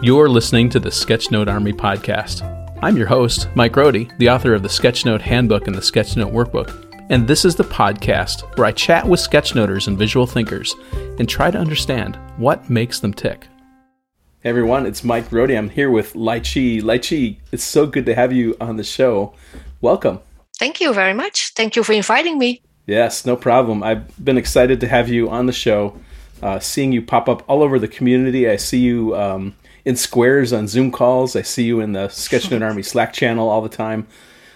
You're listening to the Sketchnote Army podcast. I'm your host, Mike Rohde, the author of the Sketchnote Handbook and the Sketchnote Workbook, and this is the podcast where I chat with sketchnoters and visual thinkers and try to understand what makes them tick. Hey everyone, it's Mike Rohde. I'm here with Lai Chi. Lai Chi, it's so good to have you on the show. Welcome. Thank you very much. Thank you for inviting me. Yes, no problem. I've been excited to have you on the show. Uh, seeing you pop up all over the community. I see you um, in squares on Zoom calls. I see you in the Sketchnote Army Slack channel all the time.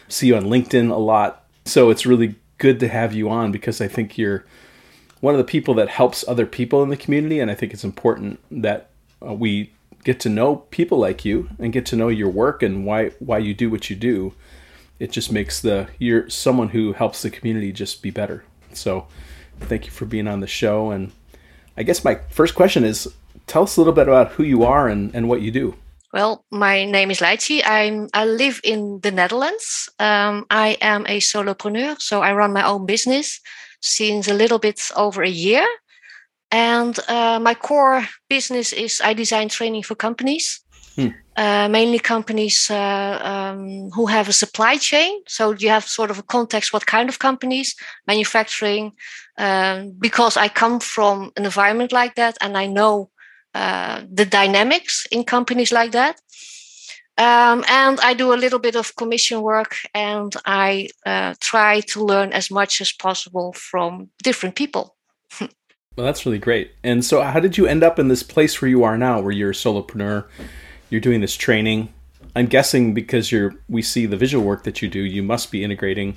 See you on LinkedIn a lot. So it's really good to have you on because I think you're one of the people that helps other people in the community, and I think it's important that uh, we get to know people like you and get to know your work and why why you do what you do. It just makes the you're someone who helps the community just be better. So, thank you for being on the show. And I guess my first question is tell us a little bit about who you are and, and what you do. Well, my name is Chi. I'm I live in the Netherlands. Um, I am a solopreneur, so I run my own business since a little bit over a year. And uh, my core business is I design training for companies, hmm. uh, mainly companies uh, um, who have a supply chain. So you have sort of a context what kind of companies, manufacturing, um, because I come from an environment like that and I know uh, the dynamics in companies like that. Um, and I do a little bit of commission work and I uh, try to learn as much as possible from different people. well, that's really great. And so, how did you end up in this place where you are now, where you're a solopreneur? You're doing this training. I'm guessing because you're we see the visual work that you do, you must be integrating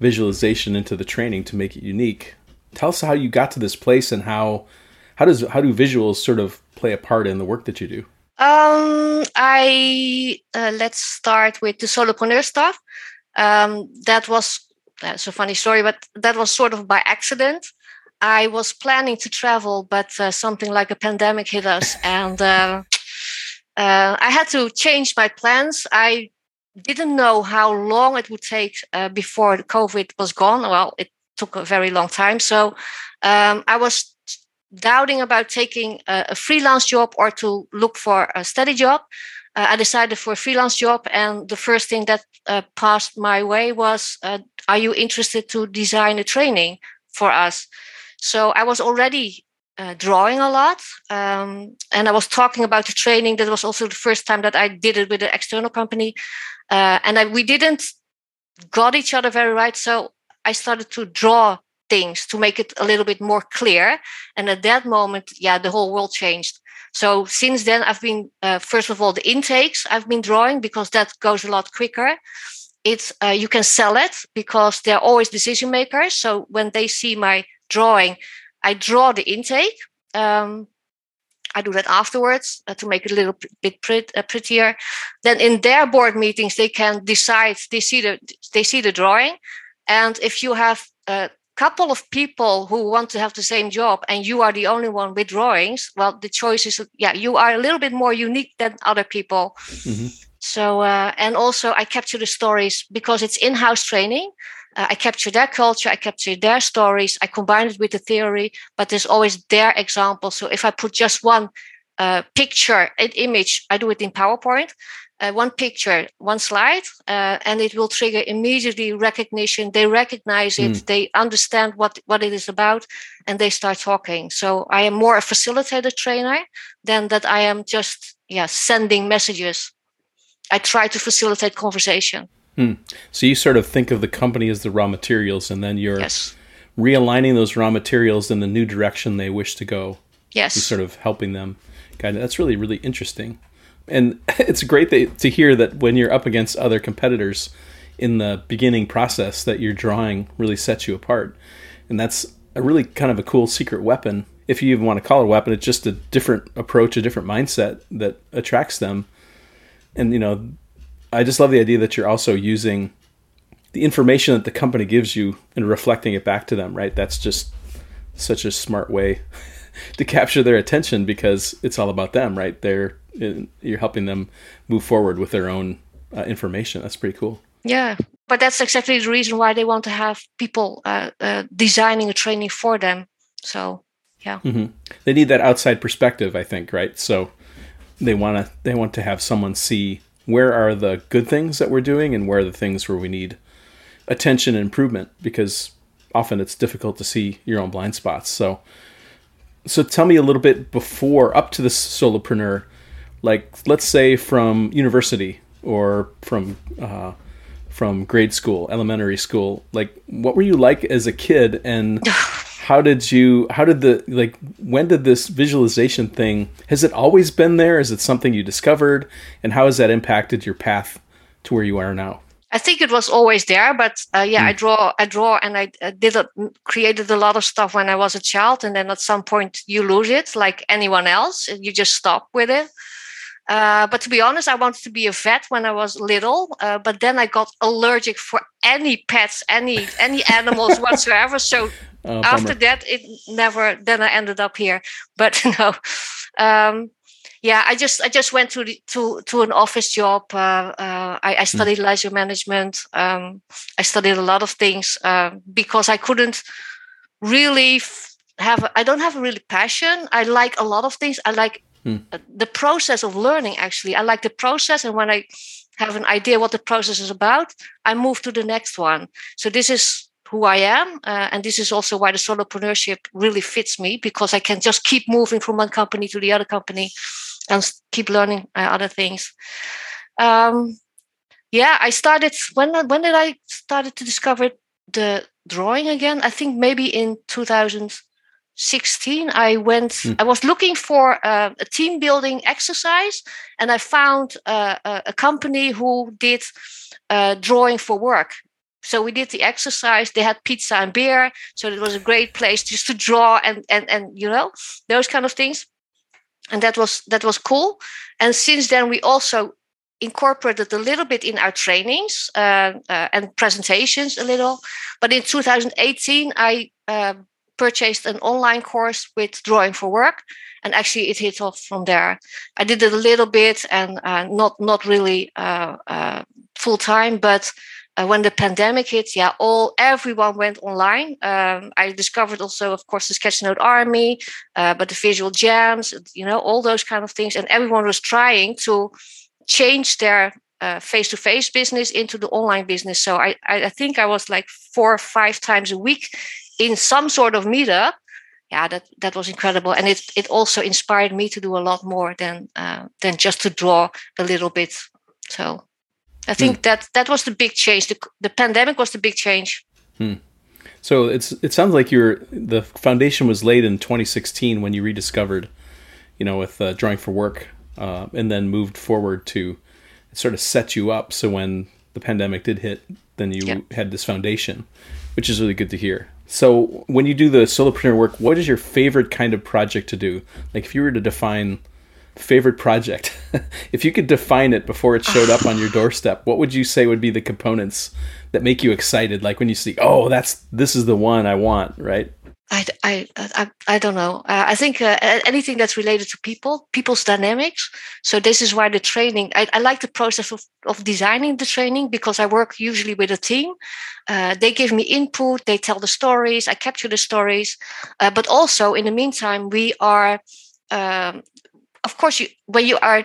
visualization into the training to make it unique. Tell us how you got to this place and how how does how do visuals sort of play a part in the work that you do? Um, I uh, let's start with the solopreneur stuff. Um, that was that's a funny story, but that was sort of by accident. I was planning to travel, but uh, something like a pandemic hit us, and uh, uh, I had to change my plans. I didn't know how long it would take uh, before COVID was gone. Well, it took a very long time. So um, I was doubting about taking a, a, freelance job or to look for a steady job. Uh, I decided for a freelance job, and the first thing that uh, passed my way was, uh, "Are you interested to design a training for us?" So I was already uh, drawing a lot, um, and I was talking about the training. That was also the first time that I did it with an external company, uh, and I, we didn't got each other very right. So I started to draw things to make it a little bit more clear. And at that moment, yeah, the whole world changed. So since then, I've been uh, first of all the intakes I've been drawing because that goes a lot quicker. It's uh, you can sell it because they're always decision makers. So when they see my drawing, I draw the intake. Um, I do that afterwards uh, to make it a little bit pret- uh, prettier. Then in their board meetings, they can decide. They see the they see the drawing, and if you have uh, couple of people who want to have the same job and you are the only one with drawings well the choice is yeah you are a little bit more unique than other people. Mm-hmm. so uh, and also i capture the stories because it's in-house training. Uh, i capture their culture i capture their stories i combine it with the theory but there's always their example. So if i put just one uh, picture an image i do it in powerpoint uh, one picture, one slide, uh, and it will trigger immediately recognition. They recognize it, mm. they understand what, what it is about, and they start talking. So I am more a facilitator trainer than that I am just yeah sending messages. I try to facilitate conversation. Mm. So you sort of think of the company as the raw materials, and then you're yes. realigning those raw materials in the new direction they wish to go. Yes, you're sort of helping them. Guide. That's really really interesting and it's great that, to hear that when you're up against other competitors in the beginning process that your drawing really sets you apart. And that's a really kind of a cool secret weapon. If you even want to call it a weapon it's just a different approach a different mindset that attracts them. And you know i just love the idea that you're also using the information that the company gives you and reflecting it back to them right? That's just such a smart way to capture their attention because it's all about them right? They're you're helping them move forward with their own uh, information. That's pretty cool. Yeah, but that's exactly the reason why they want to have people uh, uh, designing a training for them. So yeah, mm-hmm. they need that outside perspective. I think right. So they want to they want to have someone see where are the good things that we're doing and where are the things where we need attention and improvement because often it's difficult to see your own blind spots. So so tell me a little bit before up to the solopreneur like let's say from university or from uh, from grade school elementary school like what were you like as a kid and how did you how did the like when did this visualization thing has it always been there is it something you discovered and how has that impacted your path to where you are now I think it was always there, but uh, yeah, mm. I draw, I draw, and I uh, did a, created a lot of stuff when I was a child, and then at some point you lose it, like anyone else. and You just stop with it. Uh, but to be honest, I wanted to be a vet when I was little, uh, but then I got allergic for any pets, any any animals whatsoever. So oh, after that, it never. Then I ended up here. But no, um, yeah, I just I just went to the, to to an office job. Uh, uh, I, I, hmm. studied mm. leisure management. Um, I studied a lot of things uh, because I couldn't really f- have. I don't have a really passion. I like a lot of things. I like mm. the process of learning. Actually, I like the process, and when I have an idea what the process is about, I move to the next one. So this is who I am. Uh, and this is also why the solopreneurship really fits me because I can just keep moving from one company to the other company and keep learning uh, other things. Um, yeah, I started when when did I started to discover the drawing again? I think maybe in 2016. I went. Mm. I was looking for uh, a team building exercise, and I found uh, a, a, company who did uh, drawing for work. So we did the exercise. They had pizza and beer, so it was a great place just to draw and and and you know those kind of things and that was that was cool and since then we also incorporated a little bit in our trainings uh, uh, and presentations a little but in 2018 i uh, purchased an online course with drawing for work and actually it hit off from there i did it a little bit and uh, not not really uh, uh, full time but uh, when the pandemic hit, yeah, all everyone went online. Um, I discovered also, of course, the Sketchnote Army, uh, but the visual jams, you know, all those kind of things, and everyone was trying to change their uh, face-to-face business into the online business. So I, I think I was like four or five times a week in some sort of meetup. Yeah, that that was incredible, and it it also inspired me to do a lot more than uh, than just to draw a little bit. So I think hmm. that that was the big change. The, the pandemic was the big change. Hmm. So it's it sounds like your the foundation was laid in 2016 when you rediscovered, you know, with uh, drawing for work, uh, and then moved forward to sort of set you up. So when the pandemic did hit, then you yep. had this foundation, which is really good to hear. So when you do the solopreneur work, what is your favorite kind of project to do? Like if you were to define favorite project if you could define it before it showed up on your doorstep what would you say would be the components that make you excited like when you see oh that's this is the one i want right i i i, I don't know. Uh, i think uh, anything that's related to people people's dynamics. So this is why the training i, I like the process of, of designing the training because i work usually with a team. Uh, they give me input they tell the stories i capture the stories. Uh, but also in the meantime we are um, of course, you, when you are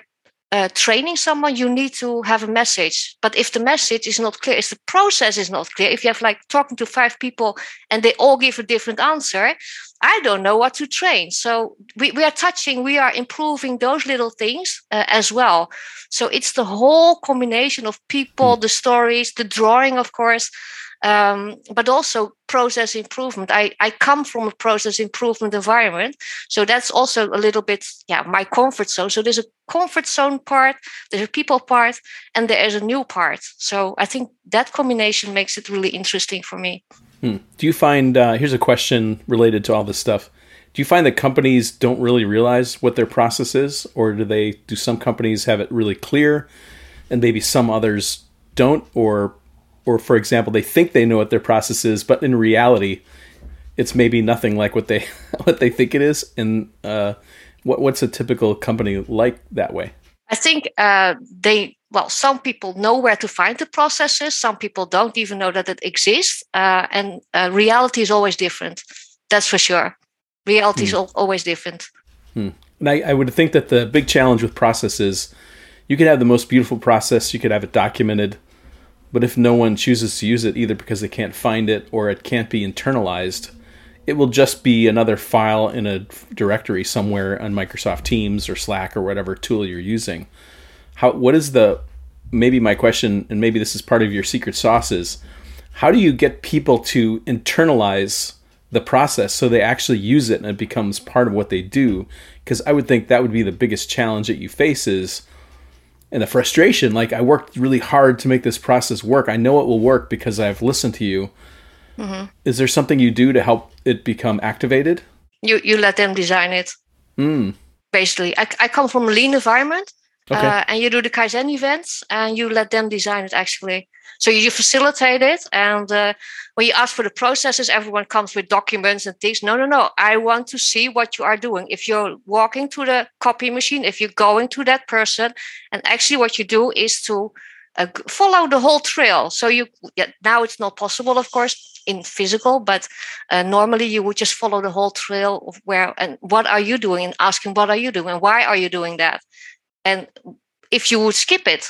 uh, training someone, you need to have a message. But if the message is not clear, if the process is not clear, if you have like talking to five people and they all give a different answer, I don't know what to train. So we, we are touching, we are improving those little things uh, as well. So it's the whole combination of people, mm. the stories, the drawing, of course um, but also process improvement. I, I come from a process improvement environment. So that's also a little bit, yeah, my comfort zone. So there's a comfort zone part, there's a people part, and there is a new part. So I think that combination makes it really interesting for me. Hmm. Do you find, uh, here's a question related to all this stuff. Do you find that companies don't really realize what their process is, or do they? Do some companies have it really clear, and maybe some others don't, or or for example, they think they know what their process is, but in reality, it's maybe nothing like what they what they think it is. And uh, what what's a typical company like that way? I think uh, they well, some people know where to find the processes. Some people don't even know that it exists, uh, and uh, reality is always different. That's for sure. Reality hmm. is always different. Hmm. And I, I would think that the big challenge with processes, you could have the most beautiful process, you could have it documented, but if no one chooses to use it, either because they can't find it or it can't be internalized, it will just be another file in a directory somewhere on Microsoft Teams or Slack or whatever tool you're using. How what is the maybe my question and maybe this is part of your secret sauce is how do you get people to internalize the process so they actually use it and it becomes part of what they do because i would think that would be the biggest challenge that you face is and the frustration like i worked really hard to make this process work i know it will work because i've listened to you mm-hmm. is there something you do to help it become activated you you let them design it mm. basically I, I come from a lean environment okay. uh, and you do the kaizen events and you let them design it actually so you facilitate it. And uh, when you ask for the processes, everyone comes with documents and things. No, no, no. I want to see what you are doing. If you're walking to the copy machine, if you're going to that person, and actually what you do is to uh, follow the whole trail. So you yeah, now it's not possible, of course, in physical, but uh, normally you would just follow the whole trail of where and what are you doing, and asking what are you doing, and why are you doing that, and if you would skip it,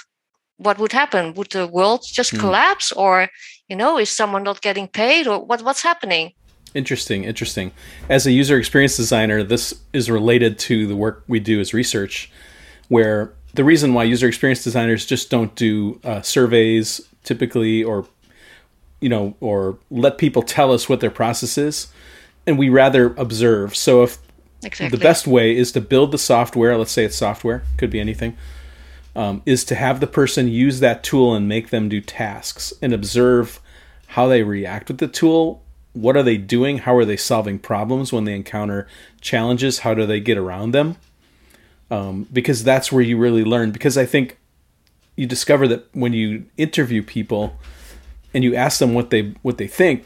what would happen? Would the world just mm. collapse, or you know, is someone not getting paid, or what? What's happening? Interesting, interesting. As a user experience designer, this is related to the work we do as research, where the reason why user experience designers just don't do uh, surveys typically, or you know, or let people tell us what their process is, and we rather observe. So if exactly. the best way is to build the software, let's say it's software, could be anything um, is to have the person use that tool and make them do tasks and observe how they react with the tool. What are they doing? How are they solving problems when they encounter challenges? How do they get around them? Um, because that's where you really learn. Because I think you discover that when you interview people and you ask them what they what they think,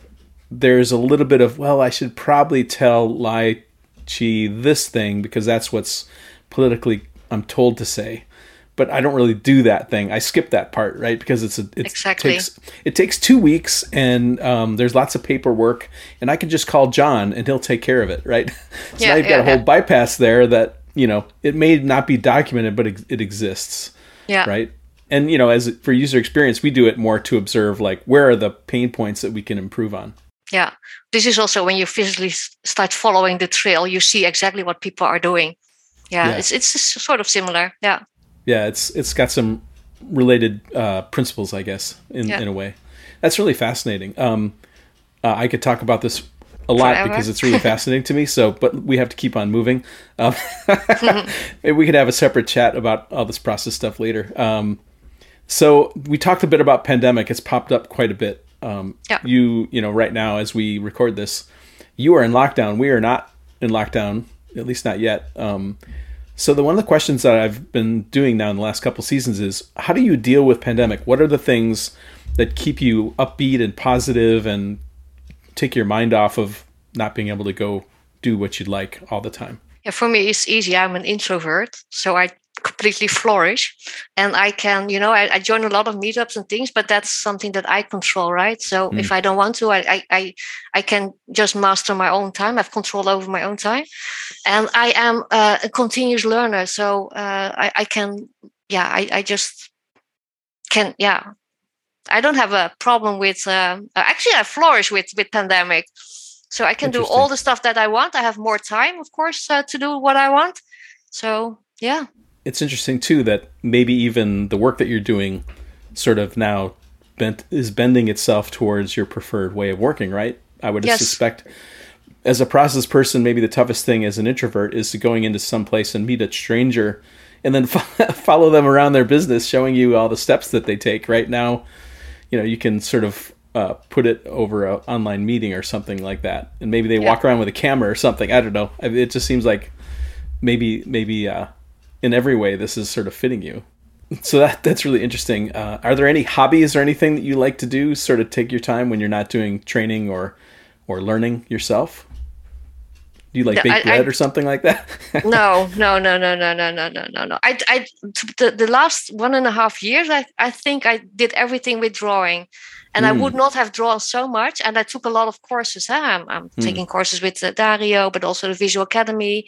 there's a little bit of well, I should probably tell Lai Chi this thing because that's what's politically I'm told to say but I don't really do that thing. I skip that part, right? Because it's a it exactly. takes it takes two weeks, and um, there's lots of paperwork, and I can just call John, and he'll take care of it, right? so yeah, now you've got a whole yeah. bypass there that you know it may not be documented, but it, it exists, yeah, right. And you know, as for user experience, we do it more to observe, like where are the pain points that we can improve on. Yeah, this is also when you physically start following the trail, you see exactly what people are doing. Yeah, yeah. it's it's sort of similar. Yeah yeah, it's it's got some related uh, principles, I guess, in, yeah. in a way. That's really fascinating. Um, uh, I could talk about this a lot Forever. because it's really fascinating to me. So, but we have to keep on moving. Um, maybe we could have a separate chat about all this process stuff later. Um, so we talked a bit about pandemic. It's popped up quite a bit. Um, yeah. You, you know, right now as we record this, you are in lockdown. We are not in lockdown, at least not yet. Um, so the one of the questions that I've been doing now in the last couple seasons is how do you deal with pandemic? What are the things that keep you upbeat and positive and take your mind off of not being able to go do what you'd like all the time? Yeah, for me it's easy. I'm an introvert, so I completely flourish. And i can you know I, I, join a lot of meetups and things but that's something that i control right? So mm. if i don't want to I, I i can just master my own time. I have control over my own time. And i am uh, a continuous learner. So uh, I, I can yeah I, I just can yeah. I don't have a problem with uh, actually i flourish with with pandemic. So i can do all the stuff that i want. I have more time of course uh, to do what i want. So yeah it's interesting too that maybe even the work that you're doing sort of now bent is bending itself towards your preferred way of working, right? I would yes. suspect as a process person, maybe the toughest thing as an introvert is to going into some place and meet a stranger and then follow them around their business, showing you all the steps that they take. Right now, you know, you can sort of uh, put it over an online meeting or something like that, and maybe they yeah. walk around with a camera or something. I don't know. It just seems like maybe maybe uh, in every way this is sort of fitting you so that that's really interesting uh, are there any hobbies or anything that you like to do sort of take your time when you're not doing training or or learning yourself Do you like bake bread or something like that? no, no, no, no, no, no, no, no, no, no. I, I, the, the last one and a half years, I, I think I did everything with drawing, and mm. I would not have drawn so much. And I took a lot of courses. Huh? I'm, I'm mm. taking courses with uh, Dario, but also the Visual Academy,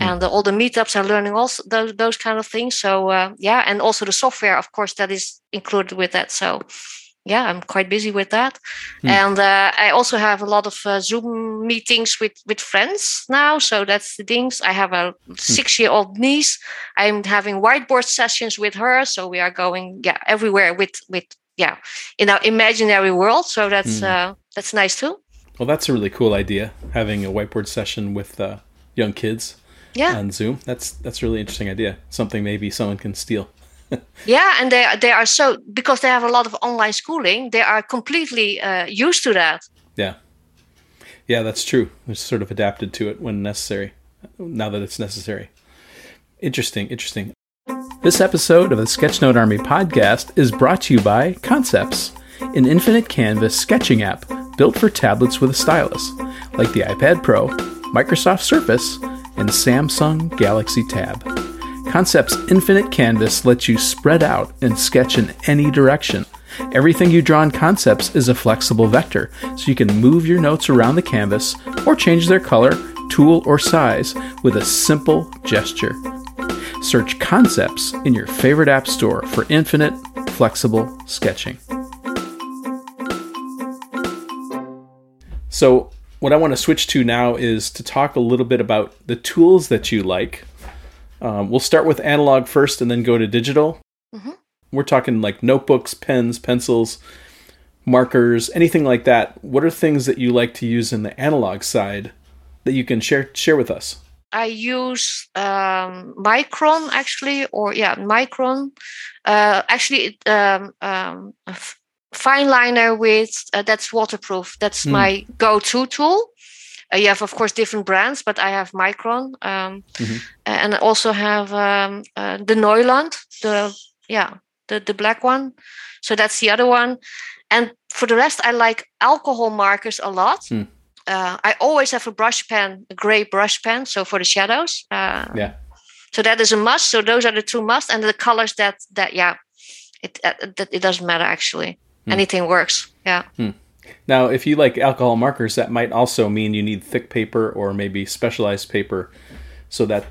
mm. and uh, all the meetups. I'm learning also those those kind of things. So uh, yeah, and also the software, of course, that is included with that. So yeah, I'm quite busy with that. Mm. And uh, I also have a lot of uh, Zoom meetings with, with friends now. So that's the things. I have a six year old niece. I'm having whiteboard sessions with her. So we are going yeah everywhere with with yeah in our imaginary world. So that's mm. uh, that's nice too. Well, that's a really cool idea. Having a whiteboard session with uh, young kids yeah. on Zoom. That's that's a really interesting idea. Something maybe someone can steal yeah, and they they are so because they have a lot of online schooling, they are completely uh, used to that. Yeah, yeah, that's true. They're sort of adapted to it when necessary. Now that it's necessary. Interesting, interesting. This episode of the Sketchnote Army podcast is brought to you by Concepts, an infinite canvas sketching app built for tablets with a stylus, like the iPad Pro, Microsoft Surface, and Samsung Galaxy Tab. Concept's infinite canvas lets you spread out and sketch in any direction. Everything you draw in Concepts is a flexible vector, so you can move your notes around the canvas or change their color, tool, or size with a simple gesture. Search Concepts in your favorite app store for infinite, flexible sketching. So, what I want to switch to now is to talk a little bit about the tools that you like um, we'll start with analog first and then go to digital. Mm-hmm. We're talking like notebooks, pens, pencils, markers, anything like that. What are things that you like to use in the analog side that you can share share with us? I use um, Micron actually, or yeah, Micron. Uh, actually, um, um, fine liner with uh, that's waterproof. That's mm. my go-to tool. Uh, you have, of course, different brands, but I have Micron, um, mm-hmm. and I also have um, uh, the Neuland, the yeah, the the black one. So that's the other one. And for the rest, I like alcohol markers a lot. Mm. Uh, I always have a brush pen, a gray brush pen, so for the shadows. Uh, yeah. So that is a must. So those are the two must, and the colors that that yeah, it uh, that it doesn't matter actually. Mm. Anything works. Yeah. Mm. Now, if you like alcohol markers, that might also mean you need thick paper or maybe specialized paper so that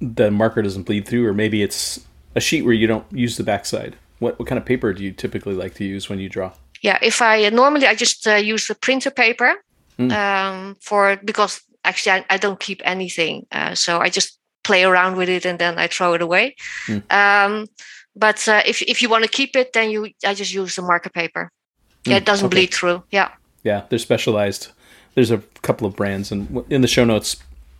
the marker doesn't bleed through, or maybe it's a sheet where you don't use the backside. What what kind of paper do you typically like to use when you draw? Yeah, if I normally I just uh, use the printer paper mm. um, for because actually I, I don't keep anything, uh, so I just play around with it and then I throw it away. Mm. Um, but uh, if if you want to keep it, then you I just use the marker paper. Yeah, it mm, doesn't okay. bleed through. Yeah. Yeah, they're specialized. There's a couple of brands, and in the show notes,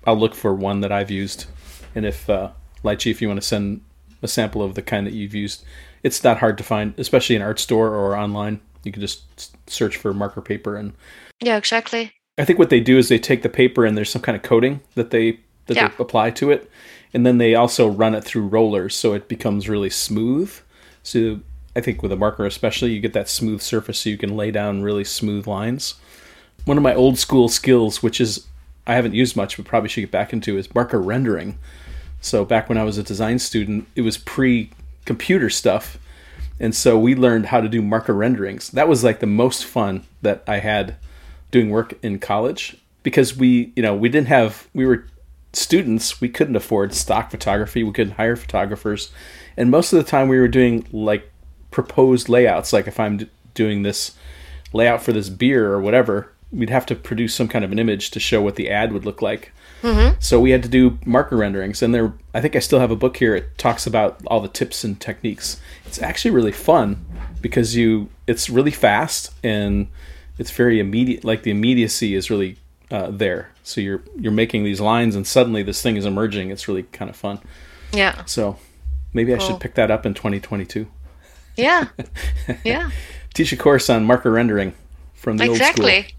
I'll look for one that I've used. And if uh, Lai Chi, if you want to send a sample of the kind that you've used, it's not hard to find, especially in art store or online. You can just search for marker paper and. Yeah, exactly. I think what they do is they take the paper and there's some kind of coating that they that yeah. they apply to it, and then they also run it through rollers so it becomes really smooth. So I think with a marker especially, you get that smooth surface so you can lay down really smooth lines. One of my old school skills, which is I haven't used much but probably should get back into, is marker rendering. So back when I was a design student, it was pre computer stuff. And so we learned how to do marker renderings. That was like the most fun that I had doing work in college because we, you know, we didn't have we were students, we couldn't afford stock photography, we couldn't hire photographers. And most of the time we were doing like proposed layouts. Like if I'm doing this layout for this beer or whatever, we'd have to produce some kind of an image to show what the ad would look like. Mm-hmm. So we had to do marker renderings, and there. I think I still have a book here. It talks about all the tips and techniques. It's actually really fun because you. It's really fast and it's very immediate. Like the immediacy is really uh, there. So you're you're making these lines, and suddenly this thing is emerging. It's really kind of fun. Yeah. So maybe cool. I should pick that up in 2022. Yeah. Yeah. Teach a course on marker rendering from the exactly. old school.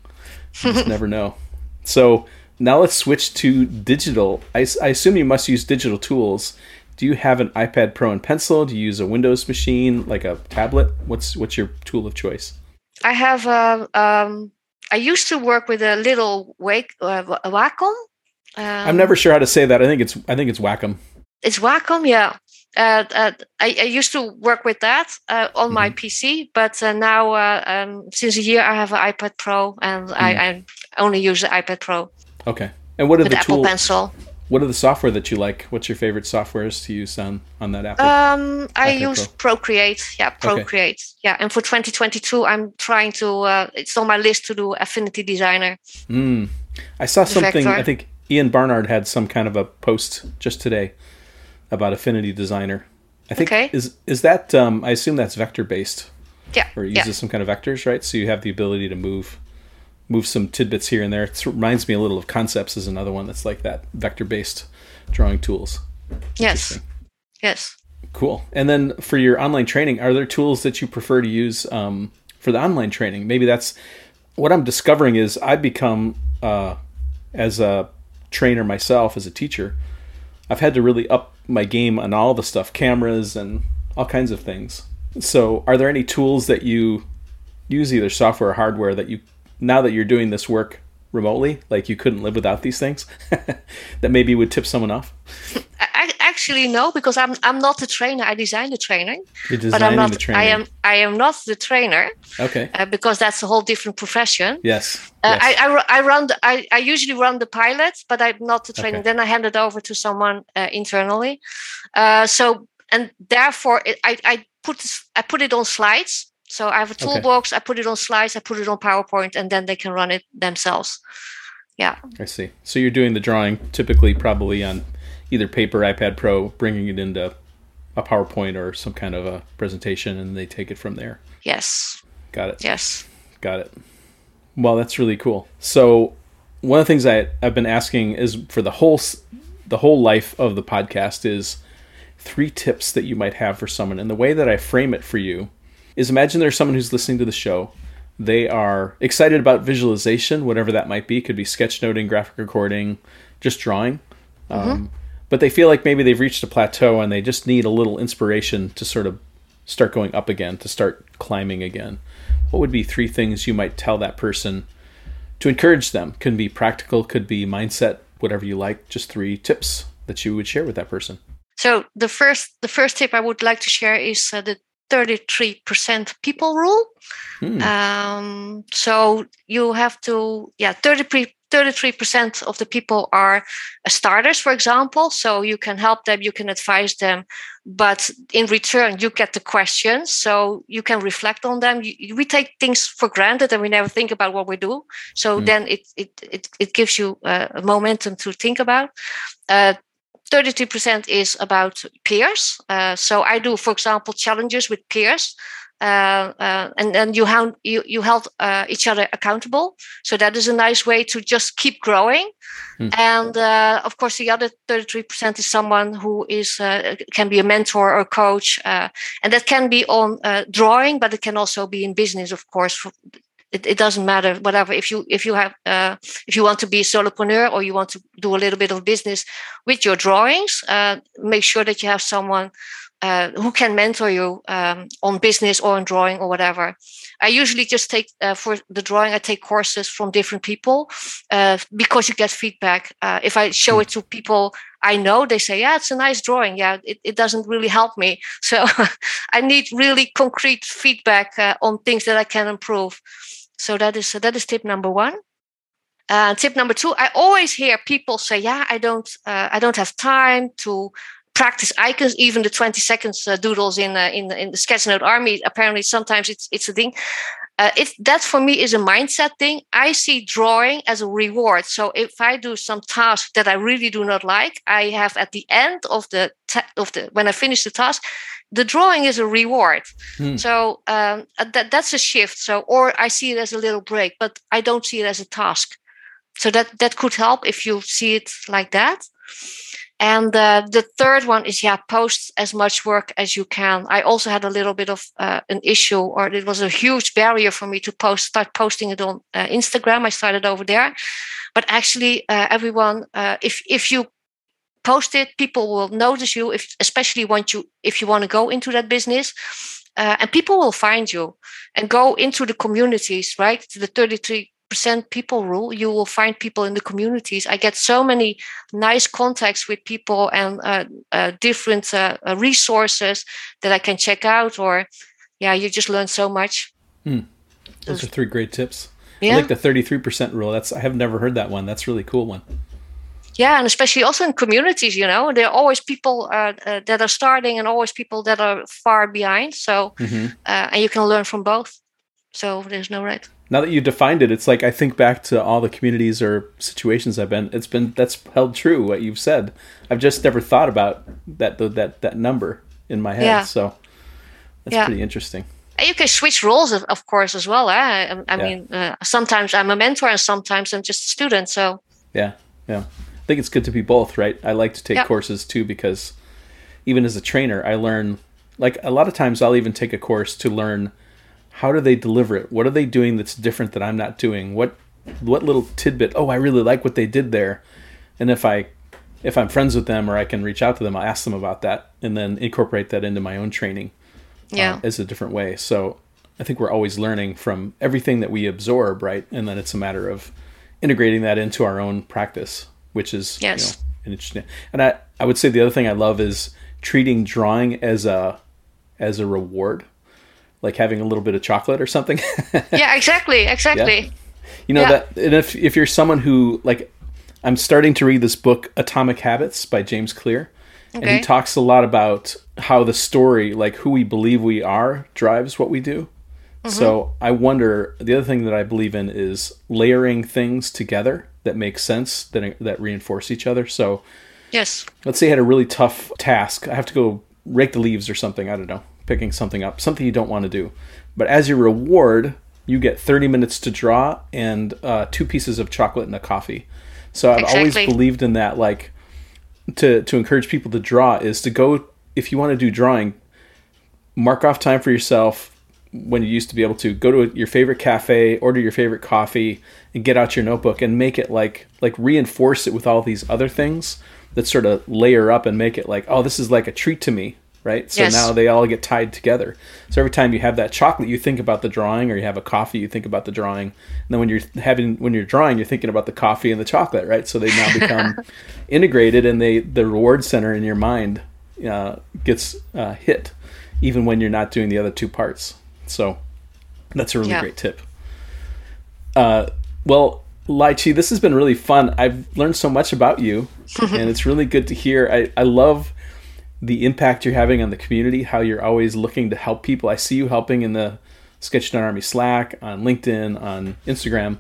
Exactly. Just never know. So now let's switch to digital. I, I assume you must use digital tools. Do you have an iPad Pro and pencil? Do you use a Windows machine, like a tablet? What's what's your tool of choice? I have a. Um, I used to work with a little wake uh, Wacom Um, I'm never sure how to say that. I think it's I think it's Wacom. It's Wacom, yeah. Uh, uh, I, I, used to work with that uh, on mm-hmm. my PC, but uh, now uh, um, since a year I have an iPad Pro, and mm. I, I, only use the iPad Pro. Okay. And what are with the Apple tools? Pencil. What are the software that you like? What's your favorite softwares to use on on that app? Um, I use Pro. Procreate. Yeah, Procreate. Okay. Yeah, and for 2022, I'm trying to. Uh, it's on my list to do Affinity Designer. Mm. I saw something. Vector. I think Ian Barnard had some kind of a post just today about Affinity Designer. I think okay. is is that um, I assume that's vector based. Yeah. Or it uses yeah. some kind of vectors, right? So you have the ability to move move some tidbits here and there. It reminds me a little of Concepts is another one that's like that vector based drawing tools. Yes. Yes. Cool. And then for your online training, are there tools that you prefer to use um, for the online training? Maybe that's what I'm discovering is I've become uh, as a trainer myself, as a teacher, I've had to really up my game on all the stuff, cameras and all kinds of things. So, are there any tools that you use, either software or hardware, that you now that you're doing this work remotely, like you couldn't live without these things, that maybe would tip someone off? I, actually, no, because I'm I'm not the trainer. I design the training, You're but I'm not. I am I am not the trainer. Okay. Uh, because that's a whole different profession. Yes. Uh, yes. I, I, I run the, I, I usually run the pilot, but I'm not the training. Okay. Then I hand it over to someone uh, internally. Uh, so and therefore it, I I put I put it on slides. So I have a toolbox. Okay. I put it on slides. I put it on PowerPoint, and then they can run it themselves. Yeah. I see. So you're doing the drawing typically probably on either paper, iPad Pro, bringing it into a PowerPoint or some kind of a presentation, and they take it from there. Yes. Got it. Yes. Got it. Well, that's really cool. So one of the things I, I've been asking is for the whole the whole life of the podcast is three tips that you might have for someone. And the way that I frame it for you is imagine there's someone who's listening to the show. They are excited about visualization, whatever that might be. Could be sketchnoting, graphic recording, just drawing. Mm-hmm. Um, but they feel like maybe they've reached a plateau and they just need a little inspiration to sort of start going up again, to start climbing again. What would be three things you might tell that person to encourage them? Could be practical, could be mindset, whatever you like. Just three tips that you would share with that person. So the first the first tip I would like to share is uh, the 33% people rule. Hmm. Um, so you have to, yeah, 30, 33% of the people are starters, for example. So you can help them, you can advise them, but in return, you get the questions. So you can reflect on them. You, we take things for granted and we never think about what we do. So mm. then it, it, it, it gives you uh, a momentum to think about. Uh, 32% is about peers. Uh, so I do, for example, challenges with peers. Uh, uh, and then you, have, you, you held uh, each other accountable. So that is a nice way to just keep growing. Mm. And uh, of course, the other 33% is someone who is uh, can be a mentor or a coach. and that can be on drawing, but it can also be in business, of course, it, it doesn't matter whatever if you if you have uh, if you want to be a solopreneur or you want to do a little bit of business with your drawings uh, make sure that you have someone uh, who can mentor you um, on business or on drawing or whatever. I usually just take uh, for the drawing. I take courses from different people uh, because you get feedback. Uh, if I show it to people I know, they say, "Yeah, it's a nice drawing." Yeah, it, it doesn't really help me. So I need really concrete feedback uh, on things that I can improve. So that is that is tip number one. Uh, tip number two: I always hear people say, "Yeah, I don't, uh, I don't have time to practice icons, even the 20 seconds uh, doodles in uh, in in the sketchnote army. Apparently, sometimes it's it's a thing. Uh, it that for me is a mindset thing. I see drawing as a reward. So if I do some task that I really do not like, I have at the end of the ta- of the when I finish the task, the drawing is a reward. Hmm. So um, uh, that that's a shift. So or I see it as a little break, but I don't see it as a task. So that that could help if you see it like that. And uh, the third one is yeah, post as much work as you can. I also had a little bit of uh, an issue, or it was a huge barrier for me to post, start posting it on uh, Instagram. I started over there, but actually, uh, everyone, uh, if if you post it, people will notice you. If especially want you, if you want to go into that business, uh, and people will find you and go into the communities, right? The thirty three percent people rule you will find people in the communities. I get so many nice contacts with people and uh, uh, different uh, uh resources that i can check out or yeah you just learn so much. Hmm. those are three great tips. Yeah. I like the 33% rule. That's i have never heard that one. That's really cool one. Yeah and especially also in communities you know there are always people uh, uh, that are starting and always people that are far behind. So mm-hmm. and you can learn from both. So there's no right now that you defined it, it's like I think back to all the communities or situations I've been. It's been that's held true what you've said. I've just never thought about that that that number in my head. Yeah. So that's yeah. pretty interesting. you can switch roles, of, of course, as well. Eh? I, I yeah. mean, uh, sometimes I'm a mentor and sometimes I'm just a student. So yeah, yeah. I think it's good to be both, right? I like to take courses too because even as a trainer, I learn. Like a lot of times, I'll even take a course to learn how do they deliver it? What are they doing that's different that I'm not doing? What what little tidbit? Oh, I really like what they did there. And if I if I'm friends with them or I can reach out to them, I'll ask them about that and then incorporate that into my own training. Uh, yeah, uh, as a different way. So I think we're always learning from everything that we absorb, right? And then it's a matter of integrating that into our own practice, which is yes. You know, interesting. And I, I would say the other thing I love is treating drawing as a as a reward like having a little bit of chocolate or something. yeah, exactly, exactly. Yeah. You know yeah. that, and if if you're someone who like, I'm starting to read this book, Atomic Habits by James Clear, okay. and he talks a lot about how the story, like who we believe we are, drives what we do. Mm-hmm. So I wonder. The other thing that I believe in is layering things together that make sense that that reinforce each other. So, yes, let's say I had a really tough task. I have to go rake the leaves or something. I don't know picking something up, something you don't want to do. But as your reward, you get 30 minutes to draw and uh, two pieces of chocolate and a coffee. So I've exactly. always believed in that, like to to encourage people to draw is to go if you want to do drawing, mark off time for yourself when you used to be able to go to your favorite cafe, order your favorite coffee, and get out your notebook and make it like like reinforce it with all these other things that sort of layer up and make it like, oh, this is like a treat to me right? So yes. now they all get tied together. So every time you have that chocolate, you think about the drawing, or you have a coffee, you think about the drawing. And then when you're having when you're drawing, you're thinking about the coffee and the chocolate, right? So they now become integrated, and they the reward center in your mind uh, gets uh, hit, even when you're not doing the other two parts. So that's a really yeah. great tip. Uh, well, Lai Chi, this has been really fun. I've learned so much about you, and it's really good to hear. I, I love the impact you're having on the community, how you're always looking to help people. I see you helping in the Sketchnote Army Slack, on LinkedIn, on Instagram,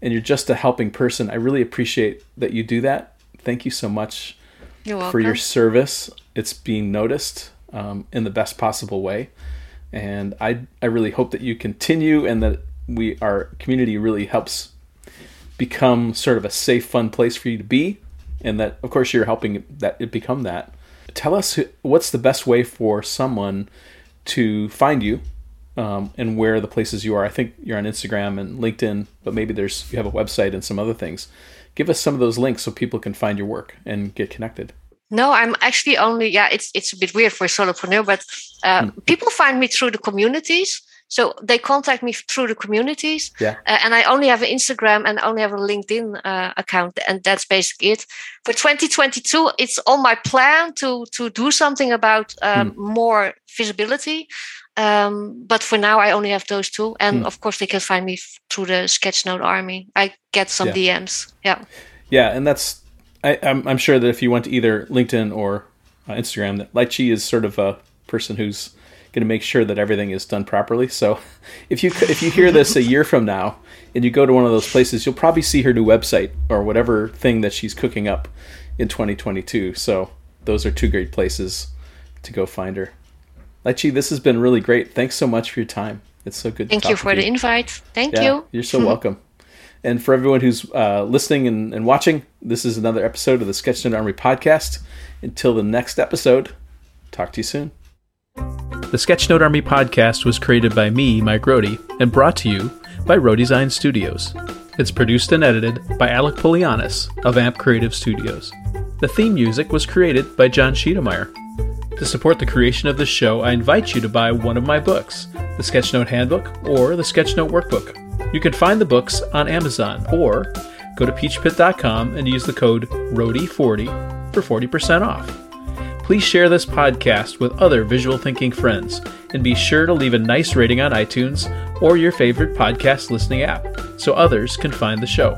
and you're just a helping person. I really appreciate that you do that. Thank you so much for your service. It's being noticed um, in the best possible way, and I I really hope that you continue and that we our community really helps become sort of a safe, fun place for you to be, and that of course you're helping that it become that tell us what's the best way for someone to find you um, and where the places you are. I think you're on Instagram and LinkedIn, but maybe there's you have a website and some other things. Give us some of those links so people can find your work and get connected. No, I'm actually only yeah. It's it's a bit weird for a solopreneur, but uh, hmm. people find me through the communities. So they contact me through the communities. Yeah. Uh, and I only have an Instagram and only have a LinkedIn uh, account, and that's basically it. For 2022, it's on my plan to to do something about um, hmm. more visibility. Um, but for now, I only have those two, and hmm. of course, they can find me through the Sketchnote Army. I get some yeah. DMs. Yeah. Yeah, and that's I, I'm, I'm sure that if you went to either LinkedIn or uh, Instagram, that Chi is sort of a person who's going to make sure that everything is done properly. So if you if you hear this a year from now and you go to one of those places, you'll probably see her new website or whatever thing that she's cooking up in 2022. So those are two great places to go find her. Lai Chi, this has been really great. Thanks so much for your time. It's so good. Thank you for the you. invite. Thank yeah, you. You're so welcome. And for everyone who's uh, listening and, and watching, this is another episode of the Sketchnote Army podcast. Until the next episode, talk to you soon. The Sketchnote Army podcast was created by me, Mike Rohde, and brought to you by Rohdesign Studios. It's produced and edited by Alec Polianis of AMP Creative Studios. The theme music was created by John Schiedermeyer. To support the creation of this show, I invite you to buy one of my books, the Sketchnote Handbook or the Sketchnote Workbook. You can find the books on Amazon or go to peachpit.com and use the code RODY40 for 40% off. Please share this podcast with other visual thinking friends and be sure to leave a nice rating on iTunes or your favorite podcast listening app so others can find the show.